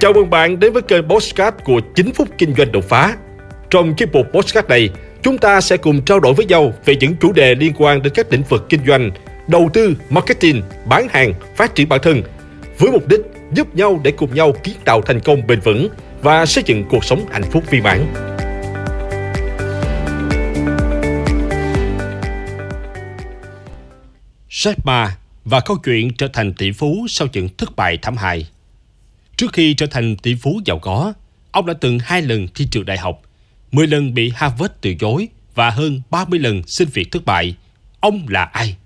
Chào mừng bạn đến với kênh Postcard của 9 phút kinh doanh đột phá. Trong chiếc mục Postcard này, chúng ta sẽ cùng trao đổi với nhau về những chủ đề liên quan đến các lĩnh vực kinh doanh, đầu tư, marketing, bán hàng, phát triển bản thân, với mục đích giúp nhau để cùng nhau kiến tạo thành công bền vững và xây dựng cuộc sống hạnh phúc viên mãn. Jack Ma và câu chuyện trở thành tỷ phú sau những thất bại thảm hại. Trước khi trở thành tỷ phú giàu có, ông đã từng hai lần thi trường đại học, 10 lần bị Harvard từ chối và hơn 30 lần xin việc thất bại. Ông là ai?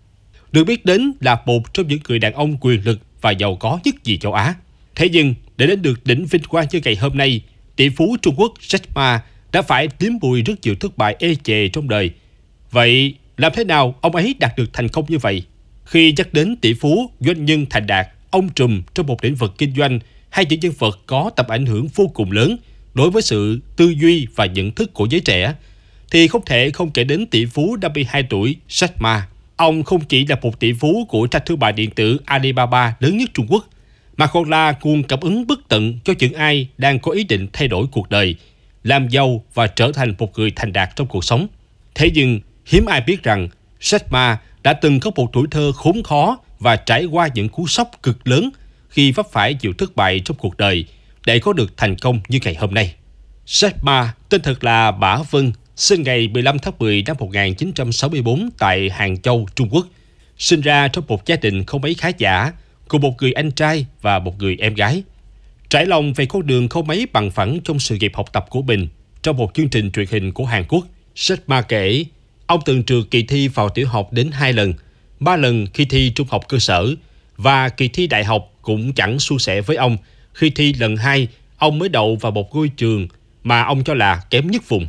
Được biết đến là một trong những người đàn ông quyền lực và giàu có nhất gì châu Á. Thế nhưng, để đến được đỉnh vinh quang như ngày hôm nay, tỷ phú Trung Quốc Jack Ma đã phải tím bùi rất nhiều thất bại ê chề trong đời. Vậy, làm thế nào ông ấy đạt được thành công như vậy? Khi nhắc đến tỷ phú, doanh nhân thành đạt, ông trùm trong một lĩnh vực kinh doanh hai những nhân vật có tầm ảnh hưởng vô cùng lớn đối với sự tư duy và nhận thức của giới trẻ, thì không thể không kể đến tỷ phú 52 tuổi Jack Ma. Ông không chỉ là một tỷ phú của trang thương mại điện tử Alibaba lớn nhất Trung Quốc, mà còn là nguồn cảm ứng bất tận cho những ai đang có ý định thay đổi cuộc đời, làm giàu và trở thành một người thành đạt trong cuộc sống. Thế nhưng, hiếm ai biết rằng Jack Ma đã từng có một tuổi thơ khốn khó và trải qua những cú sốc cực lớn khi vấp phải nhiều thất bại trong cuộc đời để có được thành công như ngày hôm nay. Jack Ma tên thật là Bả Vân, sinh ngày 15 tháng 10 năm 1964 tại Hàng Châu, Trung Quốc. Sinh ra trong một gia đình không mấy khá giả, cùng một người anh trai và một người em gái. Trải lòng về con đường không mấy bằng phẳng trong sự nghiệp học tập của mình trong một chương trình truyền hình của Hàn Quốc. Jack Ma kể, ông từng trượt kỳ thi vào tiểu học đến hai lần, ba lần khi thi trung học cơ sở và kỳ thi đại học cũng chẳng suôn sẻ với ông. Khi thi lần hai, ông mới đậu vào một ngôi trường mà ông cho là kém nhất vùng.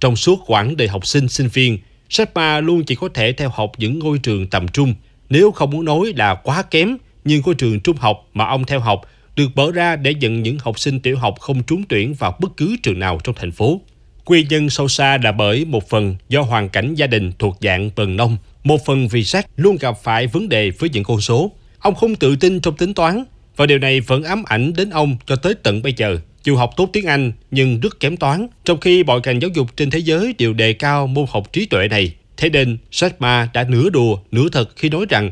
Trong suốt quãng đời học sinh sinh viên, Sharma luôn chỉ có thể theo học những ngôi trường tầm trung, nếu không muốn nói là quá kém, nhưng ngôi trường trung học mà ông theo học được mở ra để nhận những học sinh tiểu học không trúng tuyển vào bất cứ trường nào trong thành phố. Nguyên nhân sâu xa là bởi một phần do hoàn cảnh gia đình thuộc dạng bần nông, một phần vì Jack luôn gặp phải vấn đề với những con số. Ông không tự tin trong tính toán và điều này vẫn ám ảnh đến ông cho tới tận bây giờ. Dù học tốt tiếng Anh nhưng rất kém toán, trong khi mọi ngành giáo dục trên thế giới đều đề cao môn học trí tuệ này. Thế nên, Jack đã nửa đùa, nửa thật khi nói rằng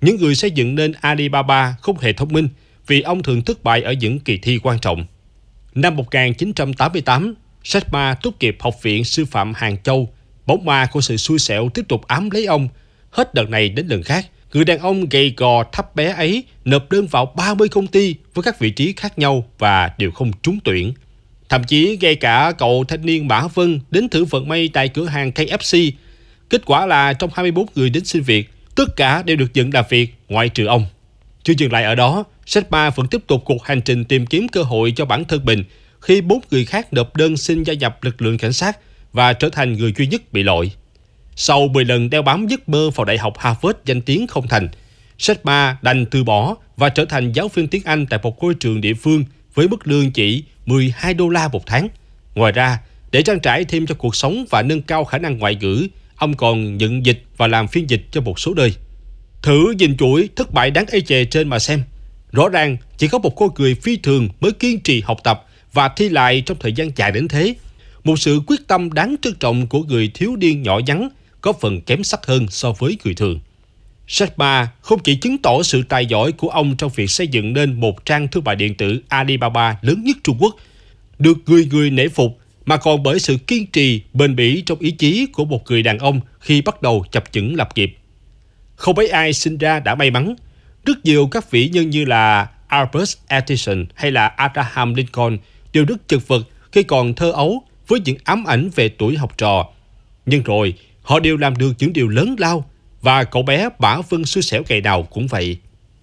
những người xây dựng nên Alibaba không hề thông minh vì ông thường thất bại ở những kỳ thi quan trọng. Năm 1988, Jack tốt nghiệp Học viện Sư phạm Hàng Châu. Bóng ma của sự xui xẻo tiếp tục ám lấy ông. Hết đợt này đến lần khác, người đàn ông gầy gò thấp bé ấy nộp đơn vào 30 công ty với các vị trí khác nhau và đều không trúng tuyển. Thậm chí ngay cả cậu thanh niên Mã Vân đến thử vận may tại cửa hàng KFC. Kết quả là trong 24 người đến xin việc, tất cả đều được nhận làm việc ngoại trừ ông. Chưa dừng lại ở đó, Setma vẫn tiếp tục cuộc hành trình tìm kiếm cơ hội cho bản thân mình khi bốn người khác nộp đơn xin gia nhập lực lượng cảnh sát và trở thành người duy nhất bị loại. Sau 10 lần đeo bám giấc mơ vào Đại học Harvard danh tiếng không thành, Shetma đành từ bỏ và trở thành giáo viên tiếng Anh tại một ngôi trường địa phương với mức lương chỉ 12 đô la một tháng. Ngoài ra, để trang trải thêm cho cuộc sống và nâng cao khả năng ngoại ngữ, ông còn nhận dịch và làm phiên dịch cho một số nơi. Thử nhìn chuỗi thất bại đáng ê chề trên mà xem. Rõ ràng chỉ có một cô cười phi thường mới kiên trì học tập và thi lại trong thời gian dài đến thế. Một sự quyết tâm đáng trân trọng của người thiếu niên nhỏ nhắn có phần kém sắc hơn so với người thường. Jack không chỉ chứng tỏ sự tài giỏi của ông trong việc xây dựng nên một trang thương mại điện tử Alibaba lớn nhất Trung Quốc, được người người nể phục mà còn bởi sự kiên trì, bền bỉ trong ý chí của một người đàn ông khi bắt đầu chập chững lập nghiệp. Không mấy ai sinh ra đã may mắn. Rất nhiều các vĩ nhân như là Albert Edison hay là Abraham Lincoln đều rất chật vật khi còn thơ ấu với những ám ảnh về tuổi học trò. Nhưng rồi, họ đều làm được những điều lớn lao và cậu bé Bả Vân xui xẻo ngày nào cũng vậy.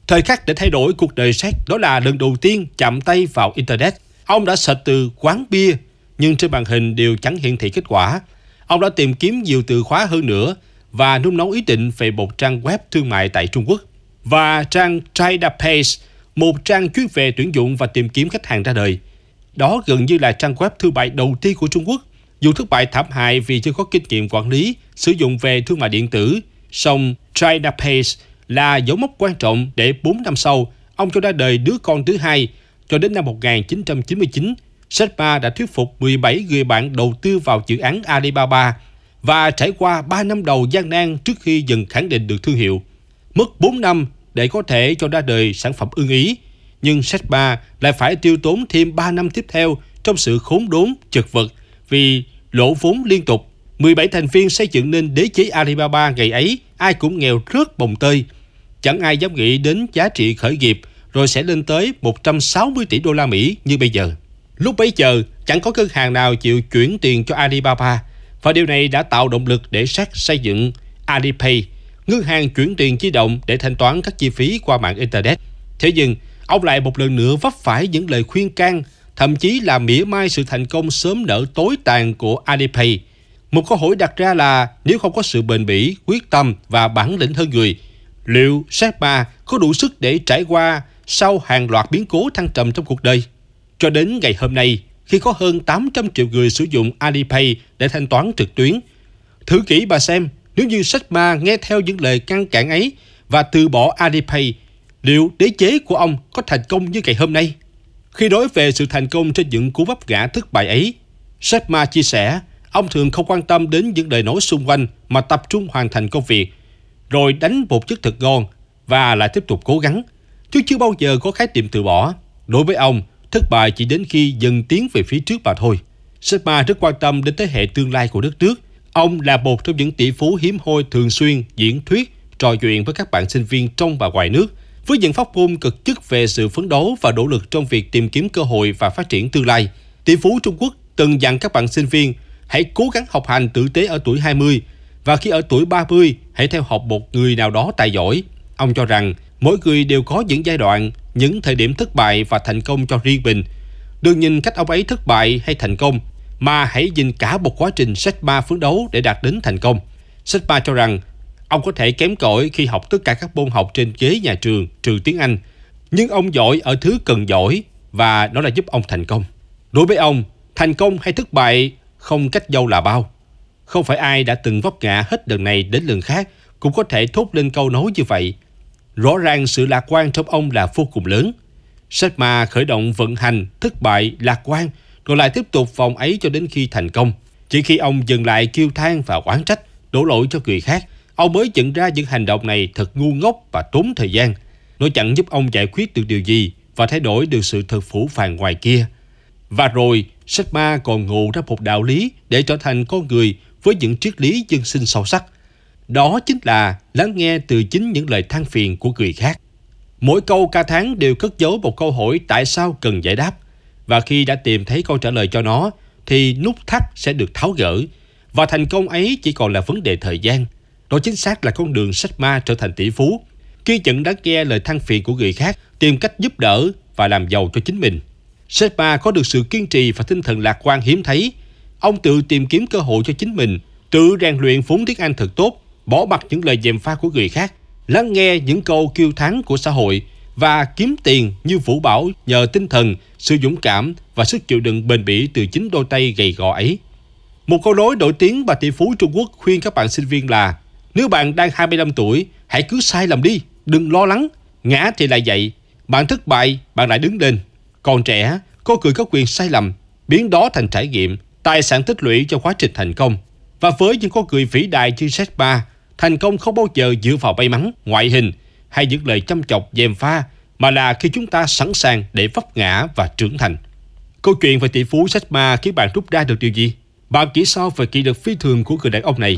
Thời khắc để thay đổi cuộc đời Jack đó là lần đầu tiên chạm tay vào Internet. Ông đã sạch từ quán bia, nhưng trên màn hình đều chẳng hiển thị kết quả. Ông đã tìm kiếm nhiều từ khóa hơn nữa và nung nấu ý định về một trang web thương mại tại Trung Quốc. Và trang TraderPage, một trang chuyên về tuyển dụng và tìm kiếm khách hàng ra đời. Đó gần như là trang web thương mại đầu tiên của Trung Quốc. Dù thất bại thảm hại vì chưa có kinh nghiệm quản lý, sử dụng về thương mại điện tử, song TraderPage là dấu mốc quan trọng để 4 năm sau, ông cho ra đời đứa con thứ hai, cho đến năm 1999, Jack đã thuyết phục 17 người bạn đầu tư vào dự án Alibaba và trải qua 3 năm đầu gian nan trước khi dần khẳng định được thương hiệu. Mất 4 năm để có thể cho ra đời sản phẩm ưng ý, nhưng Jack lại phải tiêu tốn thêm 3 năm tiếp theo trong sự khốn đốn, chật vật vì lỗ vốn liên tục. 17 thành viên xây dựng nên đế chế Alibaba ngày ấy, ai cũng nghèo rớt bồng tơi. Chẳng ai dám nghĩ đến giá trị khởi nghiệp rồi sẽ lên tới 160 tỷ đô la Mỹ như bây giờ. Lúc bấy giờ, chẳng có ngân hàng nào chịu chuyển tiền cho Alibaba và điều này đã tạo động lực để sát xây dựng Alipay, ngân hàng chuyển tiền di động để thanh toán các chi phí qua mạng Internet. Thế nhưng, ông lại một lần nữa vấp phải những lời khuyên can, thậm chí là mỉa mai sự thành công sớm nở tối tàn của Alipay. Một câu hỏi đặt ra là nếu không có sự bền bỉ, quyết tâm và bản lĩnh hơn người, liệu Jack có đủ sức để trải qua sau hàng loạt biến cố thăng trầm trong cuộc đời? Cho đến ngày hôm nay, khi có hơn 800 triệu người sử dụng Alipay để thanh toán trực tuyến, thử kỹ bà xem nếu như Sách nghe theo những lời căng cản ấy và từ bỏ Alipay, liệu đế chế của ông có thành công như ngày hôm nay? Khi nói về sự thành công trên những cú vấp ngã thất bại ấy, Sách Ma chia sẻ ông thường không quan tâm đến những lời nói xung quanh mà tập trung hoàn thành công việc, rồi đánh một chức thật ngon và lại tiếp tục cố gắng, chứ chưa bao giờ có khái niệm từ bỏ. Đối với ông, thất bại chỉ đến khi dần tiến về phía trước mà thôi. Sigma rất quan tâm đến thế hệ tương lai của đất nước. Ông là một trong những tỷ phú hiếm hoi thường xuyên diễn thuyết, trò chuyện với các bạn sinh viên trong và ngoài nước, với những phát ngôn cực chức về sự phấn đấu và nỗ lực trong việc tìm kiếm cơ hội và phát triển tương lai. Tỷ phú Trung Quốc từng dặn các bạn sinh viên hãy cố gắng học hành tử tế ở tuổi 20 và khi ở tuổi 30 hãy theo học một người nào đó tài giỏi. Ông cho rằng mỗi người đều có những giai đoạn những thời điểm thất bại và thành công cho riêng mình. Đừng nhìn cách ông ấy thất bại hay thành công, mà hãy nhìn cả một quá trình sách ba phấn đấu để đạt đến thành công. Sách ba cho rằng ông có thể kém cỏi khi học tất cả các môn học trên ghế nhà trường trừ tiếng Anh, nhưng ông giỏi ở thứ cần giỏi và nó là giúp ông thành công. Đối với ông, thành công hay thất bại không cách dâu là bao. Không phải ai đã từng vấp ngã hết lần này đến lần khác cũng có thể thốt lên câu nói như vậy Rõ ràng sự lạc quan trong ông là vô cùng lớn. Sách khởi động vận hành, thất bại, lạc quan, rồi lại tiếp tục vòng ấy cho đến khi thành công. Chỉ khi ông dừng lại kêu than và oán trách, đổ lỗi cho người khác, ông mới nhận ra những hành động này thật ngu ngốc và tốn thời gian. Nó chẳng giúp ông giải quyết được điều gì và thay đổi được sự thật phủ phàng ngoài kia. Và rồi, sách ma còn ngộ ra một đạo lý để trở thành con người với những triết lý dân sinh sâu sắc – đó chính là lắng nghe từ chính những lời than phiền của người khác. Mỗi câu ca tháng đều cất giấu một câu hỏi tại sao cần giải đáp. Và khi đã tìm thấy câu trả lời cho nó, thì nút thắt sẽ được tháo gỡ. Và thành công ấy chỉ còn là vấn đề thời gian. Đó chính xác là con đường sách ma trở thành tỷ phú. Khi nhận đã nghe lời than phiền của người khác, tìm cách giúp đỡ và làm giàu cho chính mình. Sách ma có được sự kiên trì và tinh thần lạc quan hiếm thấy. Ông tự tìm kiếm cơ hội cho chính mình, tự rèn luyện vốn tiếng Anh thật tốt bỏ mặt những lời dèm pha của người khác, lắng nghe những câu kêu thắng của xã hội và kiếm tiền như Vũ Bảo nhờ tinh thần, sự dũng cảm và sức chịu đựng bền bỉ từ chính đôi tay gầy gò ấy. Một câu nói nổi tiếng bà tỷ phú Trung Quốc khuyên các bạn sinh viên là nếu bạn đang 25 tuổi, hãy cứ sai lầm đi, đừng lo lắng, ngã thì lại dậy, bạn thất bại, bạn lại đứng lên. Còn trẻ, có cười có quyền sai lầm, biến đó thành trải nghiệm, tài sản tích lũy cho quá trình thành công. Và với những con cười vĩ đại như Jack Ma, Thành công không bao giờ dựa vào may mắn, ngoại hình hay những lời chăm chọc dèm pha, mà là khi chúng ta sẵn sàng để vấp ngã và trưởng thành. Câu chuyện về tỷ phú sách ma khiến bạn rút ra được điều gì? Bạn chỉ sao về kỹ lực phi thường của người đàn ông này?